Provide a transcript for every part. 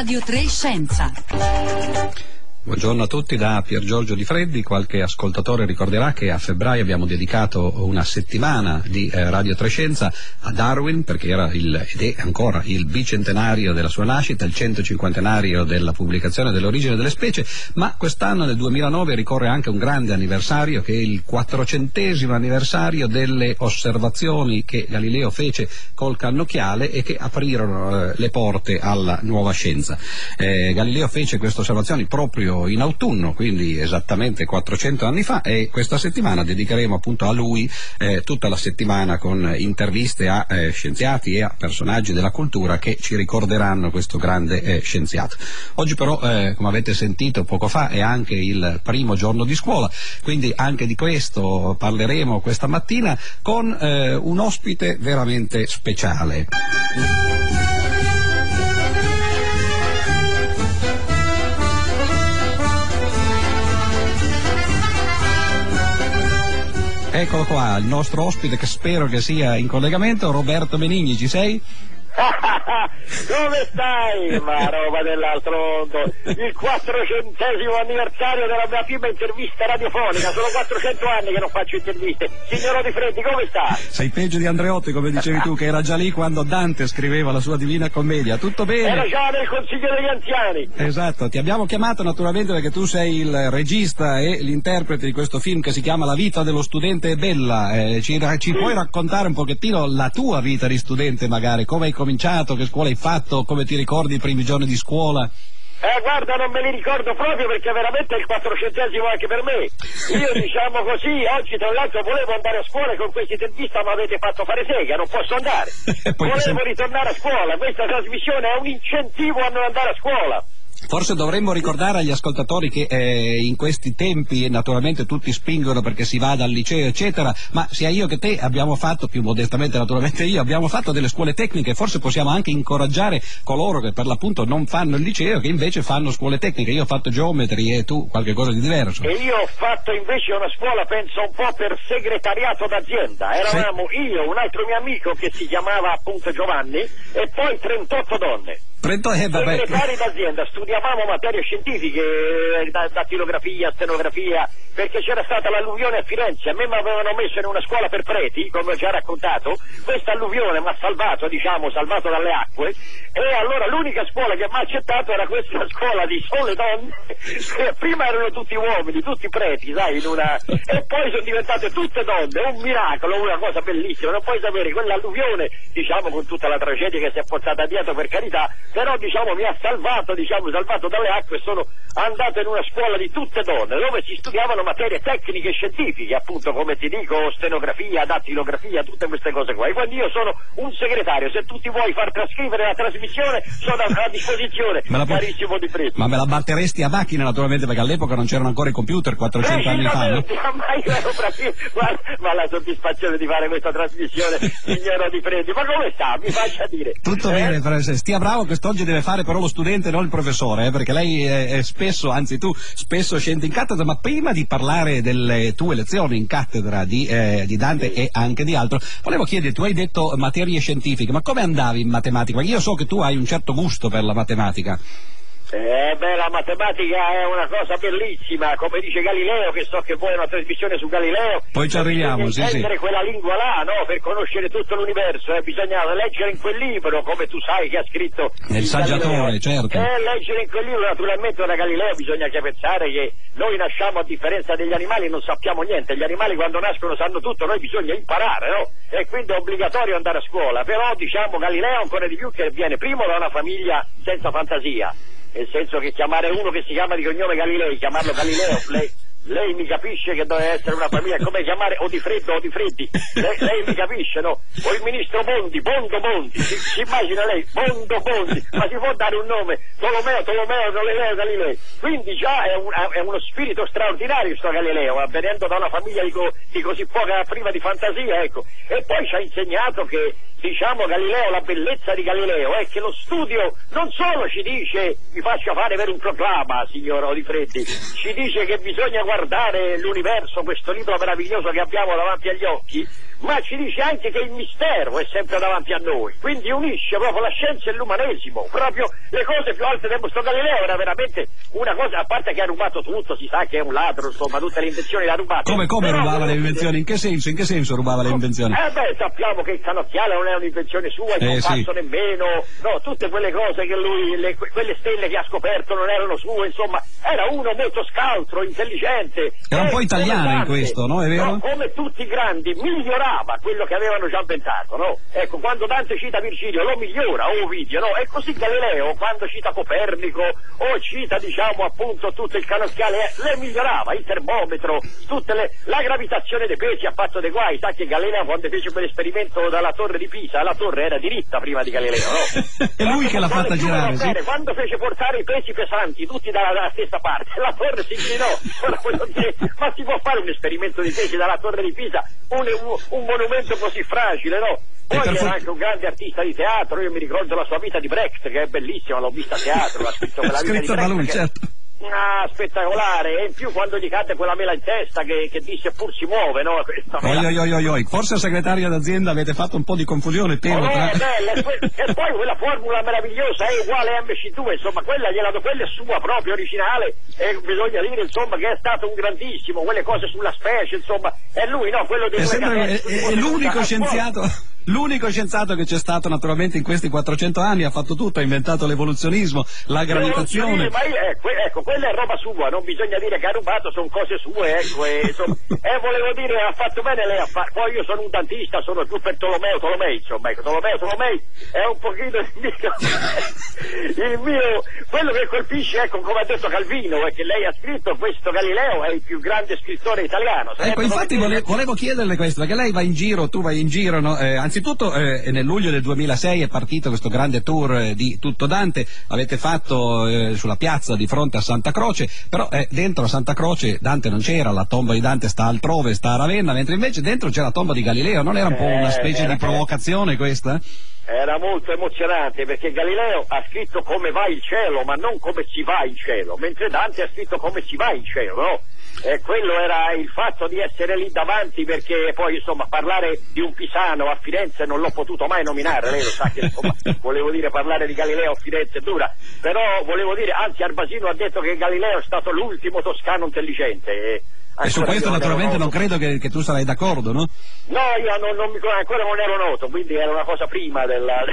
Radio 3 Scienza. Buongiorno a tutti da Pier Giorgio Di Freddi. Qualche ascoltatore ricorderà che a febbraio abbiamo dedicato una settimana di eh, Radio Trescenza a Darwin perché era il, ed è ancora il bicentenario della sua nascita, il 150 della pubblicazione dell'origine delle specie, ma quest'anno nel 2009 ricorre anche un grande anniversario che è il 400 anniversario delle osservazioni che Galileo fece col cannocchiale e che aprirono eh, le porte alla nuova scienza. Eh, Galileo fece queste osservazioni proprio in autunno, quindi esattamente 400 anni fa e questa settimana dedicheremo appunto a lui eh, tutta la settimana con interviste a eh, scienziati e a personaggi della cultura che ci ricorderanno questo grande eh, scienziato. Oggi però, eh, come avete sentito poco fa, è anche il primo giorno di scuola, quindi anche di questo parleremo questa mattina con eh, un ospite veramente speciale. Eccolo qua, il nostro ospite che spero che sia in collegamento, Roberto Benigni, ci sei? Come stai? Ma roba dell'altro mondo. Il quattrocentesimo anniversario della mia prima intervista radiofonica. Sono 400 anni che non faccio interviste. Signor Di Freddi, come sta? Sei peggio di Andreotti, come dicevi tu, che era già lì quando Dante scriveva la sua Divina Commedia. Tutto bene? Era già nel Consiglio degli Anziani. Esatto, ti abbiamo chiamato naturalmente perché tu sei il regista e l'interprete di questo film che si chiama La vita dello studente è bella. Eh, ci, ci puoi raccontare un pochettino la tua vita di studente magari? Come hai cominciato, che scuola hai fatto, come ti ricordi i primi giorni di scuola? Eh, guarda, non me li ricordo proprio perché veramente è il quattrocentesimo anche per me. Io, diciamo così, oggi tra l'altro volevo andare a scuola e con questa intervista mi avete fatto fare sega, non posso andare. volevo ritornare a scuola, questa trasmissione è un incentivo a non andare a scuola. Forse dovremmo ricordare agli ascoltatori che eh, in questi tempi naturalmente tutti spingono perché si vada al liceo eccetera, ma sia io che te abbiamo fatto, più modestamente naturalmente io, abbiamo fatto delle scuole tecniche, forse possiamo anche incoraggiare coloro che per l'appunto non fanno il liceo che invece fanno scuole tecniche. Io ho fatto geometri e tu qualche cosa di diverso. E io ho fatto invece una scuola, penso un po' per segretariato d'azienda. Eravamo sì. io, un altro mio amico che si chiamava appunto Giovanni e poi 38 donne. Prendo, eh, vabbè. Segretari d'azienda, studiavamo materie scientifiche, eh, dattilografia, stenografia, perché c'era stata l'alluvione a Firenze, a me mi avevano messo in una scuola per preti, come ho già raccontato, questa alluvione mi ha salvato, diciamo, salvato dalle acque, e allora l'unica scuola che mi ha accettato era questa scuola di sole donne, prima erano tutti uomini, tutti preti, sai, una... e poi sono diventate tutte donne, un miracolo, una cosa bellissima, non puoi sapere, quell'alluvione, diciamo, con tutta la tragedia che si è portata dietro, per carità, però diciamo mi ha salvato, diciamo, salvato dalle acque sono andato in una scuola di tutte donne dove si studiavano materie tecniche e scientifiche, appunto come ti dico, stenografia, dattilografia, tutte queste cose qua. E quindi io sono un segretario, se tu ti vuoi far trascrivere la trasmissione sono a, a disposizione, me pu- carissimo di Freddi. Ma me la batteresti a macchina naturalmente perché all'epoca non c'erano ancora i computer 400 anni fa, no? Ma, la soddisfazione di fare questa trasmissione, signora Di Freddi, ma come sta? Mi faccia dire. Tutto Eh? bene. Stia bravo, quest'oggi deve fare però lo studente, non il professore, eh, perché lei è, è spesso, anzi tu spesso scendi in cattedra, ma prima di parlare delle tue lezioni in cattedra di, eh, di Dante e anche di altro, volevo chiederti, tu hai detto materie scientifiche, ma come andavi in matematica? Io so che tu hai un certo gusto per la matematica. Eh beh, la matematica è una cosa bellissima, come dice Galileo, che so che vuoi una trasmissione su Galileo. Poi ci arriviamo, sì, sì. quella lingua là, no? Per conoscere tutto l'universo, eh? bisogna leggere in quel libro, come tu sai che ha scritto. Nel saggiatore, Galileo. certo. Eh, leggere in quel libro, naturalmente da Galileo bisogna che pensare che noi nasciamo a differenza degli animali non sappiamo niente, gli animali quando nascono sanno tutto, noi bisogna imparare, no? E quindi è obbligatorio andare a scuola, però diciamo Galileo ancora di più che viene primo da una famiglia senza fantasia nel senso che chiamare uno che si chiama di cognome Galilei, chiamarlo Galileo, lei, lei mi capisce che deve essere una famiglia, come chiamare o di freddo o di freddi, lei, lei mi capisce, no? O il ministro Bondi, Bondo Bondi, si, si immagina lei, Bondo Bondi, ma si può dare un nome, Tolomeo, Tolomeo, Galileo, Galilei, quindi già è, un- è uno spirito straordinario sto Galileo, venendo da una famiglia di, co- di così poca priva di fantasia, ecco, e poi ci ha insegnato che diciamo Galileo, la bellezza di Galileo è che lo studio non solo ci dice vi faccia fare per un proclama, signor Odifreddi, ci dice che bisogna guardare l'universo, questo libro meraviglioso che abbiamo davanti agli occhi, ma ci dice anche che il mistero è sempre davanti a noi, quindi unisce proprio la scienza e l'umanesimo, proprio le cose più alte del vostro Galileo era veramente una cosa, a parte che ha rubato tutto, si sa che è un ladro, insomma, tutte le invenzioni le ha rubate. Come, come Però, rubava le invenzioni? In che senso? In che senso rubava le invenzioni? Eh beh, sappiamo che il canocchiale non è un'invenzione sua, il Eh, compasso sì. nemmeno, no, tutte quelle cose che lui, le- que- quelle stelle che ha scoperto non erano sue, insomma, era uno molto scaltro, intelligente. Era un eh, po' italiano come in questo, no? È vero? No, come tutti i grandi, migliorava quello che avevano già inventato, no? Ecco, quando Dante cita Virgilio lo migliora, o Ovidio, no? E così Galileo, quando cita Copernico, o cita, diciamo, appunto, tutto il canocchiale, eh, le migliorava, il termometro, tutte le... la gravitazione dei pesi ha fatto dei guai, sa che Galileo quando fece quell'esperimento dalla torre di Pisa, la torre era diritta prima di Galileo, no? È lui che l'ha fatta girare, sì. bene, Quando fece portare i pesi pesanti tutti dalla, dalla stessa parte, la torre si inclinò. Ma si può fare un esperimento di pesi dalla torre di Pisa, un, un- un monumento così fragile, no? Poi per era for- anche un grande artista di teatro, io mi ricordo la sua vita di Brecht, che è bellissima, l'ho vista a teatro, l'ha scritto quella vita Scritta di da Brecht. lui, che- certo. Ah, spettacolare, e in più quando gli cadde quella mela in testa che, che disse pur si muove, no? Oi, oi, oi. Forse al segretario d'azienda avete fatto un po' di confusione, temo. Oh, tra- è bella, e poi, quella formula meravigliosa è uguale a MC2, insomma, quella, gliela quella è sua proprio originale e bisogna dire insomma che è stato un grandissimo, quelle cose sulla specie, insomma, è lui, no? Quello dei È, sempre- è- è- l'unico scienziato. L'unico scienziato che c'è stato naturalmente in questi 400 anni ha fatto tutto, ha inventato l'evoluzionismo, la gravitazione. Ma io, eh, que- ecco, quella è roba sua, non bisogna dire che ha rubato, sono cose sue, ecco, e, insomma, e volevo dire, ha fatto bene lei a fare, poi io sono un dantista, sono più per Tolomeo Tolomei, insomma, ecco, Tolomeo Tolomei è un pochino il mio, il mio, quello che colpisce, ecco, come ha detto Calvino, è che lei ha scritto, questo Galileo è il più grande scrittore italiano. Ecco, infatti come dire- vole- volevo chiederle questo, perché lei va in giro, tu vai in giro, no? Eh, anzitutto eh, nel luglio del 2006 è partito questo grande tour eh, di Tutto Dante, avete fatto eh, sulla piazza di fronte a Santa Croce, però eh, dentro a Santa Croce Dante non c'era, la tomba di Dante sta altrove, sta a Ravenna, mentre invece dentro c'è la tomba di Galileo, non era un po' una Eh, specie di provocazione questa? Era molto emozionante perché Galileo ha scritto come va il cielo, ma non come si va in cielo, mentre Dante ha scritto come si va in cielo, no? E quello era il fatto di essere lì davanti perché poi insomma parlare di un pisano a Firenze non l'ho potuto mai nominare, lei lo sa che insomma volevo dire parlare di Galileo a Firenze è dura, però volevo dire, anzi Arbasino ha detto che Galileo è stato l'ultimo toscano intelligente. E, E su questo naturalmente non credo che, che tu sarai d'accordo, no? No, io non, non mi- ancora non ero noto, quindi era una cosa prima della...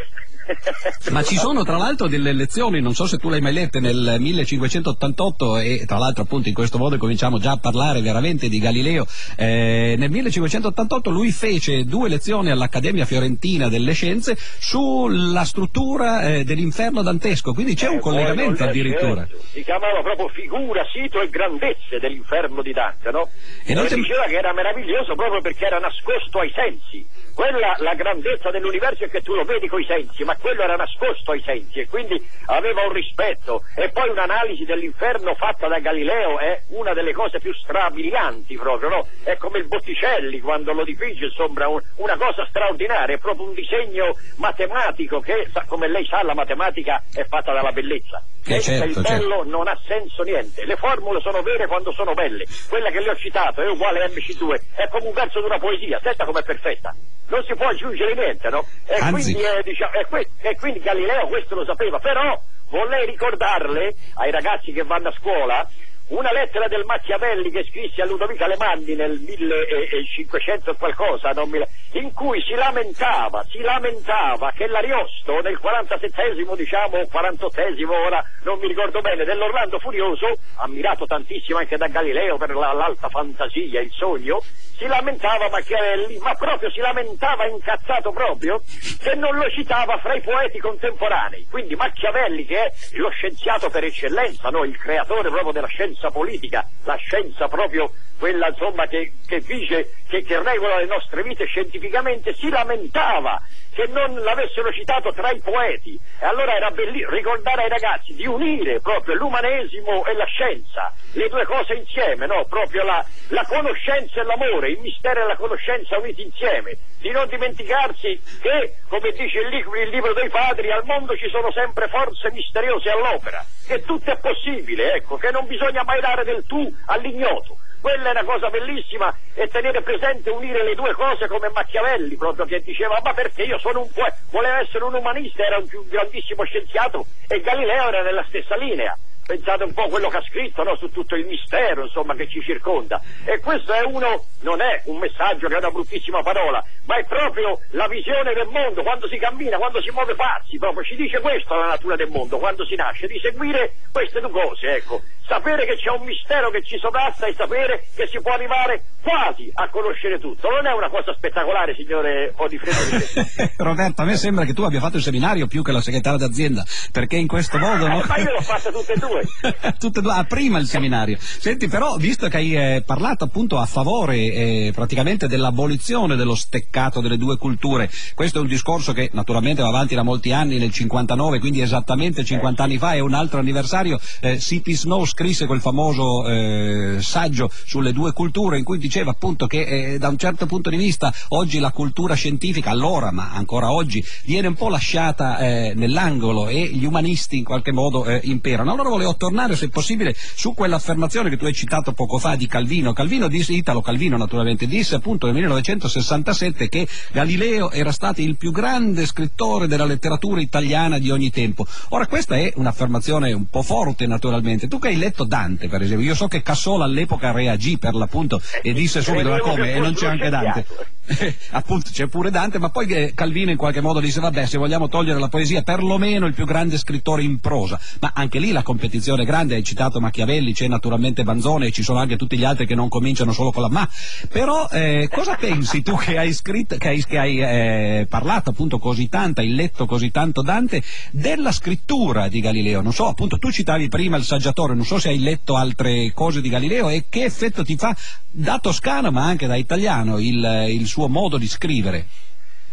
Ma ci sono tra l'altro delle lezioni, non so se tu le hai mai lette, nel 1588 e tra l'altro appunto in questo modo cominciamo già a parlare veramente di Galileo. Eh, nel 1588 lui fece due lezioni all'Accademia Fiorentina delle Scienze sulla struttura eh, dell'inferno dantesco, quindi c'è un Eh, collegamento poi non- addirittura. certo, Si chiamava proprio figura, sito e grandezze dell'inferno di Dante, no? E non ti- diceva che era meraviglioso proprio perché era nascosto ai sensi. Quella, la grandezza dell'universo è che tu lo vedi coi sensi, ma quello era nascosto ai sensi e quindi aveva un rispetto. E poi un'analisi dell'inferno fatta da Galileo è una delle cose più strabilianti proprio, no? È come il Botticelli quando lo dipinge, insomma, un- una cosa straordinaria, è proprio un disegno matematico che, come lei sa, la matematica è fatta dalla bellezza. Eh, certo, il bello non ha senso niente. Le formule sono vere quando sono belle. Quella che le ho citato è uguale a MC2, è come un verso di una poesia, senta com'è perfetta. Non si può aggiungere niente, no? E Anzi. quindi, eh, diciamo, e, que- e quindi Galileo questo lo sapeva, però vorrei ricordarle ai ragazzi che vanno a scuola una lettera del Machiavelli che scrisse a Ludovico Alemanni nel 1500 e qualcosa, non mi- in cui si lamentava, si lamentava che l'Ariosto nel 47esimo, diciamo, 48esimo, ora non mi ricordo bene, dell'Orlando Furioso, ammirato tantissimo anche da Galileo per la- l'alta fantasia, il sogno, si lamentava Machiavelli, ma proprio si lamentava incazzato proprio, che non lo citava fra i poeti contemporanei. Quindi Machiavelli, che è lo scienziato per eccellenza, no? il creatore proprio della scienza politica, la scienza proprio quella insomma che, che dice, che, che regola le nostre vite scientificamente, si lamentava che non l'avessero citato tra i poeti. E allora era bellissimo ricordare ai ragazzi di unire proprio l'umanesimo e la scienza, le due cose insieme, no? Proprio la, la conoscenza e l'amore, il mistero e la conoscenza uniti insieme. Di non dimenticarsi che, come dice il, il libro dei padri, al mondo ci sono sempre forze misteriose all'opera, che tutto è possibile, ecco, che non bisogna mai dare del tu all'ignoto. Quella è una cosa bellissima e tenere presente unire le due cose come Machiavelli proprio che diceva ma perché io sono un poeta, voleva essere un umanista, era un grandissimo scienziato e Galileo era nella stessa linea pensate un po' quello che ha scritto no? su tutto il mistero insomma, che ci circonda. E questo è uno, non è un messaggio che è una bruttissima parola, ma è proprio la visione del mondo, quando si cammina, quando si muove passi, proprio ci dice questo la natura del mondo, quando si nasce, di seguire queste due cose, ecco. Sapere che c'è un mistero che ci sovrasta e sapere che si può arrivare quasi a conoscere tutto. Non è una cosa spettacolare, signore Odifredo. Roberto, a me sembra che tu abbia fatto il seminario più che la segretaria d'azienda, perché in questo modo... No? Eh, ma io l'ho fatta tutte e due. Tutte e due, ah, prima il seminario. Senti, però, visto che hai eh, parlato appunto a favore eh, praticamente dell'abolizione dello steccato delle due culture, questo è un discorso che naturalmente va avanti da molti anni, nel 59, quindi esattamente 50 anni fa, è un altro anniversario, eh, C.P. Scrisse quel famoso eh, saggio sulle due culture in cui diceva appunto che eh, da un certo punto di vista oggi la cultura scientifica, allora ma ancora oggi, viene un po' lasciata eh, nell'angolo e gli umanisti in qualche modo imperano. Allora volevo tornare, se possibile, su quell'affermazione che tu hai citato poco fa di Calvino. Calvino disse, Italo Calvino naturalmente, disse appunto nel 1967 che Galileo era stato il più grande scrittore della letteratura italiana di ogni tempo. Ora questa è un'affermazione un po' forte naturalmente. Tu che hai letto Dante, per esempio, io so che Cassola all'epoca reagì per l'appunto e disse subito ma come? e non c'è anche Dante. appunto c'è pure Dante, ma poi Calvino in qualche modo disse vabbè se vogliamo togliere la poesia perlomeno il più grande scrittore in prosa, ma anche lì la competizione grande, hai citato Machiavelli, c'è naturalmente Banzone e ci sono anche tutti gli altri che non cominciano solo con la ma, però eh, cosa pensi tu che hai scritto, che hai, che hai eh, parlato appunto così tanto, hai letto così tanto Dante, della scrittura di Galileo? Non so, appunto tu citavi prima il saggiatore, non so se hai letto altre cose di Galileo e che effetto ti fa da toscano ma anche da italiano il, il suo modo di scrivere.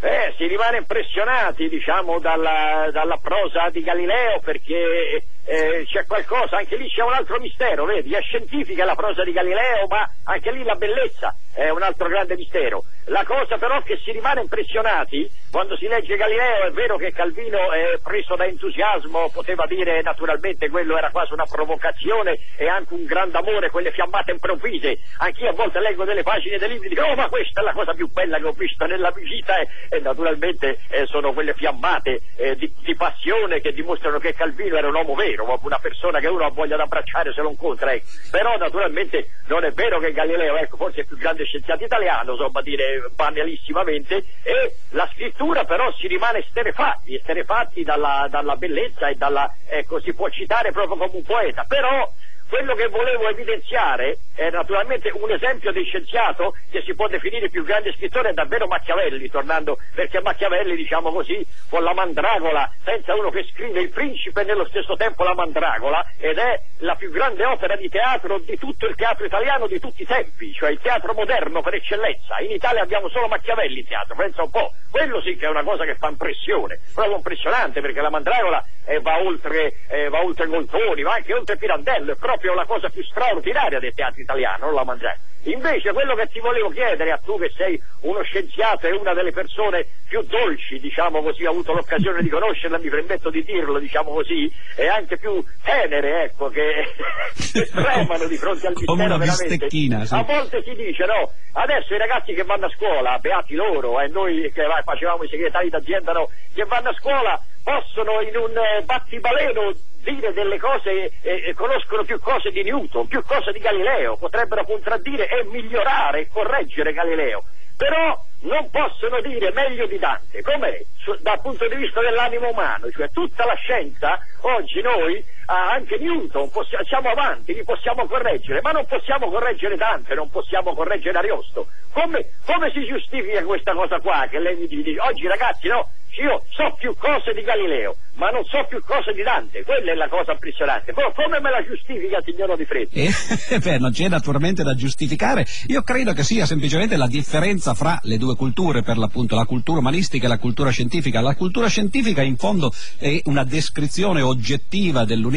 Eh, si rimane impressionati, diciamo, dalla, dalla prosa di Galileo perché eh, c'è qualcosa, anche lì c'è un altro mistero, vedi, è scientifica la prosa di Galileo, ma anche lì la bellezza è un altro grande mistero. La cosa però che si rimane impressionati quando si legge Galileo, è vero che Calvino è preso da entusiasmo, poteva dire naturalmente quello era quasi una provocazione e anche un grande amore, quelle fiammate improvvise. Anch'io a volte leggo delle pagine dei libri e dico, oh ma questa è la cosa più bella che ho visto nella vita e, e naturalmente eh, sono quelle fiammate eh, di, di, passione che dimostrano che Calvino era un uomo vero, una persona che uno ha voglia di abbracciare se lo incontra. Ecco. Però naturalmente non è vero che Galileo, ecco, forse è il più grande scienziato italiano, insomma dire banalissimamente, e la scrittura però si rimane esterefatti, esterefatti dalla, dalla bellezza e dalla, ecco, si può citare proprio come un poeta, però quello che volevo evidenziare è naturalmente un esempio di scienziato che si può definire il più grande scrittore è davvero Machiavelli, tornando, perché Machiavelli, diciamo così, con la mandragola, senza uno che scrive il principe e nello stesso tempo la mandragola, ed è la più grande opera di teatro di tutto il teatro italiano di tutti i tempi, cioè il teatro moderno per eccellenza. In Italia abbiamo solo Machiavelli in teatro, pensa un po'. Quello sì che è una cosa che fa impressione, proprio impressionante, perché la mandragola eh, va oltre, eh, va oltre Gontoni, va anche oltre Pirandello, è proprio la cosa più straordinaria del teatro italiano, non la mangiare. Invece quello che ti volevo chiedere a tu che sei uno scienziato e una delle persone più dolci, diciamo così, ho avuto l'occasione di conoscerla, mi permetto di dirlo, diciamo così, e anche più tenere, ecco, che, che tremano di fronte al mistero veramente. Sì. A volte si dice, no, adesso i ragazzi che vanno a scuola, beati loro, e noi che facevamo i segretari d'azienda, no, che vanno a scuola possono in un eh, battibaleno dire delle cose, eh, conoscono più cose di Newton, più cose di Galileo, potrebbero contraddire e migliorare e correggere Galileo, però non possono dire meglio di Dante, com'è dal punto di vista dell'animo umano, cioè tutta la scienza, oggi noi, anche Newton, possiamo, siamo avanti, li possiamo correggere, ma non possiamo correggere Dante, non possiamo correggere Ariosto. Come, come si giustifica questa cosa qua che lei mi dice? Oggi ragazzi no, io so più cose di Galileo, ma non so più cose di Dante, quella è la cosa impressionante. Però come me la giustifica, signora Di Freddi? Eh, beh, non c'è naturalmente da giustificare. Io credo che sia semplicemente la differenza fra le due culture, per l'appunto la cultura umanistica e la cultura scientifica. La cultura scientifica in fondo è una descrizione oggettiva dell'universo,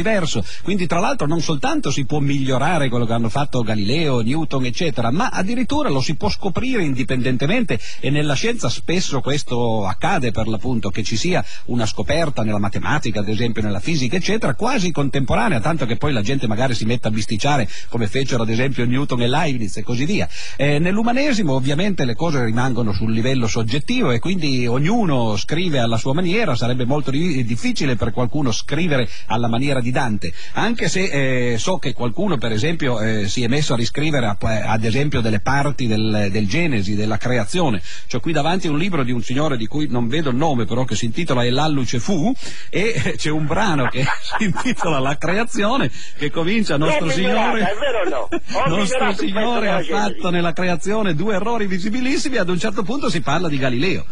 quindi tra l'altro non soltanto si può migliorare quello che hanno fatto Galileo, Newton, eccetera, ma addirittura lo si può scoprire indipendentemente e nella scienza spesso questo accade per l'appunto che ci sia una scoperta nella matematica, ad esempio nella fisica, eccetera, quasi contemporanea, tanto che poi la gente magari si mette a bisticciare come fecero ad esempio Newton e Leibniz e così via. Eh, nell'umanesimo ovviamente le cose rimangono sul livello soggettivo e quindi ognuno scrive alla sua maniera, sarebbe molto di- difficile per qualcuno scrivere alla maniera di Dante, anche se eh, so che qualcuno per esempio eh, si è messo a riscrivere ad esempio delle parti del, del Genesi, della creazione. C'ho qui davanti un libro di un signore di cui non vedo il nome però che si intitola E l'alluce fu e c'è un brano che si intitola La creazione che comincia Nostro Signore, no? Nostro Signore ha fatto nella creazione due errori visibilissimi ad un certo punto si parla di Galileo.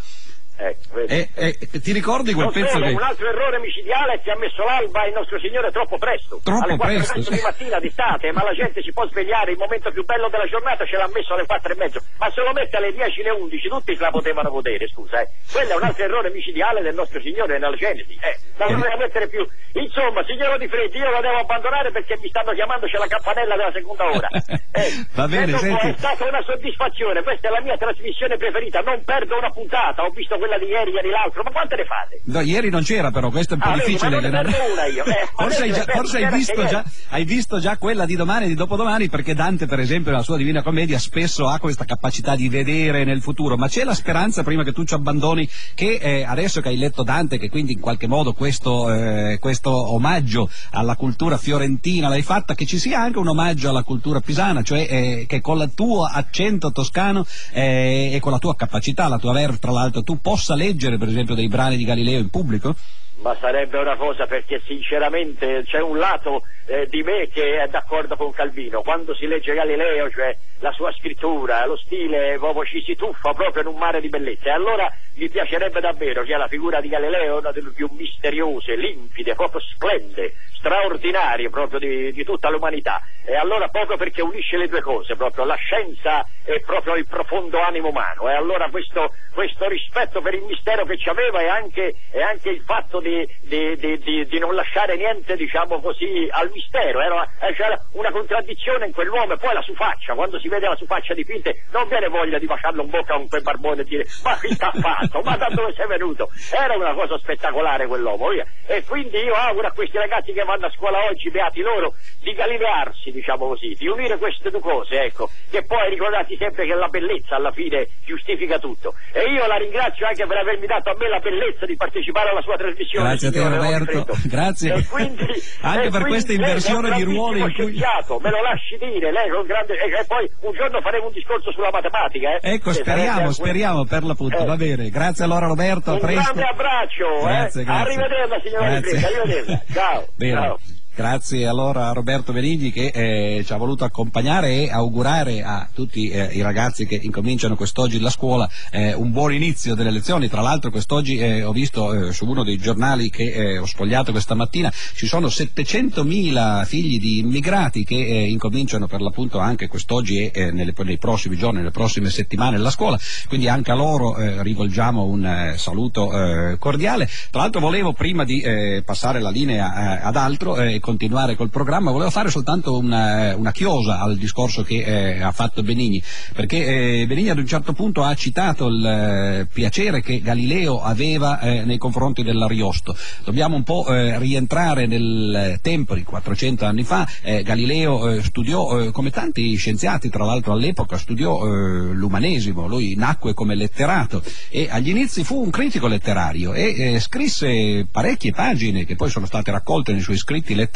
Ecco, e, e, ti ricordi quel non pezzo solo, che... un altro errore micidiale che ha messo l'alba il nostro Signore troppo presto Troppo alle 4 presto, e mezzo sì. di mattina d'estate ma la gente si può svegliare il momento più bello della giornata ce l'ha messo alle 4 e mezzo ma se lo mette alle 10 alle 11 tutti la potevano godere scusa eh. quello è un altro errore micidiale del nostro Signore nella Genesi eh. la doveva mettere più insomma signora Di Freddi io la devo abbandonare perché mi stanno chiamando c'è la campanella della seconda ora eh. Va bene, senti. è stata una soddisfazione questa è la mia trasmissione preferita non perdo una puntata ho visto quella di ieri ieri l'altro ma quante ne fate? No, ieri non c'era però, questo è un po' Ah, vedi, difficile. ma non ne una io. Eh, forse hai già, forse hai visto, già, hai visto già quella di domani e di dopodomani perché Dante per esempio nella sua Divina Commedia spesso ha questa capacità di vedere nel futuro, ma c'è la speranza prima che tu ci abbandoni che eh, adesso che hai letto Dante, che quindi in qualche modo questo, eh, questo omaggio alla cultura fiorentina l'hai fatta, che ci sia anche un omaggio alla cultura pisana, cioè eh, che con il tuo accento toscano eh, e con la tua capacità, la tua verve tra l'altro, tu possa leggere per esempio dei brani di Galileo in pubblico? Ma sarebbe una cosa perché sinceramente c'è un lato eh, di me che è d'accordo con Calvino. Quando si legge Galileo, cioè la sua scrittura, lo stile, proprio ci si tuffa proprio in un mare di bellezza. E allora mi piacerebbe davvero che la figura di Galileo è una delle più misteriose, limpide, proprio splende, straordinarie proprio di, di tutta l'umanità. E allora proprio perché unisce le due cose, proprio la scienza e proprio il profondo animo umano. E allora questo, questo rispetto per il mistero che ci aveva e anche, e anche il fatto di, di- di- di- non lasciare niente, diciamo così, al mistero. Era eh, c'era una contraddizione in quell'uomo e poi la sua faccia, quando si vede la sua faccia dipinta, non viene voglia di baciarlo in bocca con quel barbone e dire ma chi t'ha fatto? Ma da dove sei venuto? Era una cosa spettacolare quell'uomo. E quindi io auguro a questi ragazzi che vanno a scuola oggi, beati loro, di galilearsi, diciamo così, di unire queste due cose, ecco, che poi ricordati sempre che la bellezza alla fine giustifica tutto. E io la ringrazio anche per avermi dato a me la bellezza di partecipare alla sua trasmissione. Grazie a te Roberto, grazie. E quindi- Anche e per questa un inversione di ruoli in cui... me lo lasci dire, lei è un grande... E, e poi un giorno faremo un discorso sulla matematica, eh? Ecco, speriamo, speriamo per l'appunto, Eh. va bene. Grazie allora Roberto, a Un presto. grande abbraccio, Grazie, eh? grazie. Arrivederla signora Grazie. Freddi, arrivederla. Ciao. Bene. ciao. Grazie allora a Roberto Benigni che eh, ci ha voluto accompagnare e augurare a tutti eh, i ragazzi che incominciano quest'oggi la scuola eh, un buon inizio delle lezioni. Tra l'altro quest'oggi eh, ho visto eh, su uno dei giornali che eh, ho spogliato questa mattina ci sono 700.000 figli di immigrati che incominciano per l'appunto anche quest'oggi e nelle- nei prossimi giorni, nelle prossime settimane la scuola, quindi anche a loro rivolgiamo un saluto cordiale. Tra l'altro volevo prima di passare la linea ad altro continuare col programma, volevo fare soltanto una, una chiosa al discorso che eh, ha fatto Benigni, perché eh, Benigni ad un certo punto ha citato il eh, piacere che Galileo aveva eh, nei confronti dell'Ariosto. Dobbiamo un po' eh, rientrare nel tempo di 400 anni fa, eh, Galileo studiò, come tanti scienziati tra l'altro all'epoca, studiò l'umanesimo, lui nacque come letterato e agli inizi fu un critico letterario e scrisse parecchie pagine che poi sono state raccolte nei suoi scritti letterari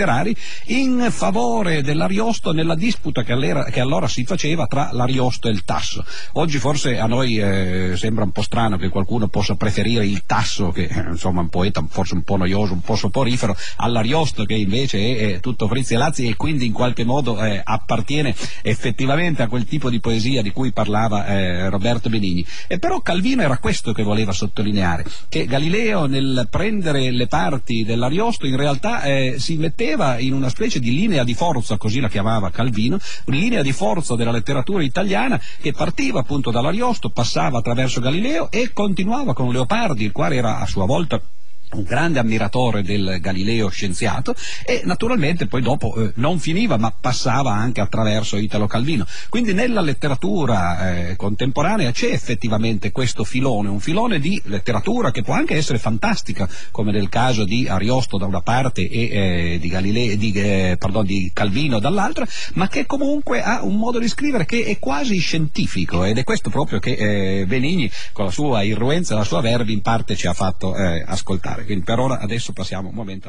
in favore dell'Ariosto nella disputa che che allora si faceva tra l'Ariosto e il Tasso. Oggi forse a noi eh, sembra un po' strano che qualcuno possa preferire il Tasso, che eh, insomma è un poeta forse un po' noioso, un po' soporifero, all'Ariosto che invece è, è tutto frizzi e lazzi e quindi in qualche modo eh, appartiene effettivamente a quel tipo di poesia di cui parlava eh, Roberto Benigni. E però Calvino era questo che voleva sottolineare, che Galileo nel prendere le parti dell'Ariosto in realtà eh, si metteva in una specie di linea di forza, così la chiamava Calvino, linea di forza della letteratura italiana che partiva appunto dall'Ariosto, passava attraverso Galileo e continuava con Leopardi, il quale era a sua volta un grande ammiratore del Galileo scienziato e naturalmente poi dopo eh, non finiva ma passava anche attraverso Italo Calvino. Quindi nella letteratura eh, contemporanea c'è effettivamente questo filone, un filone di letteratura che può anche essere fantastica, come nel caso di Ariosto da una parte e eh, di, Galileo, di, eh, pardon, di, Calvino dall'altra, ma che comunque ha un modo di scrivere che è quasi scientifico ed è questo proprio che eh, Benigni con la sua irruenza, la sua verve in parte ci ha fatto eh, ascoltare. Quindi per ora adesso passiamo un momento